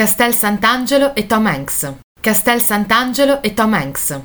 Castel Sant'Angelo e Tom Hanks. Castel Sant'Angelo e Tom Hanks.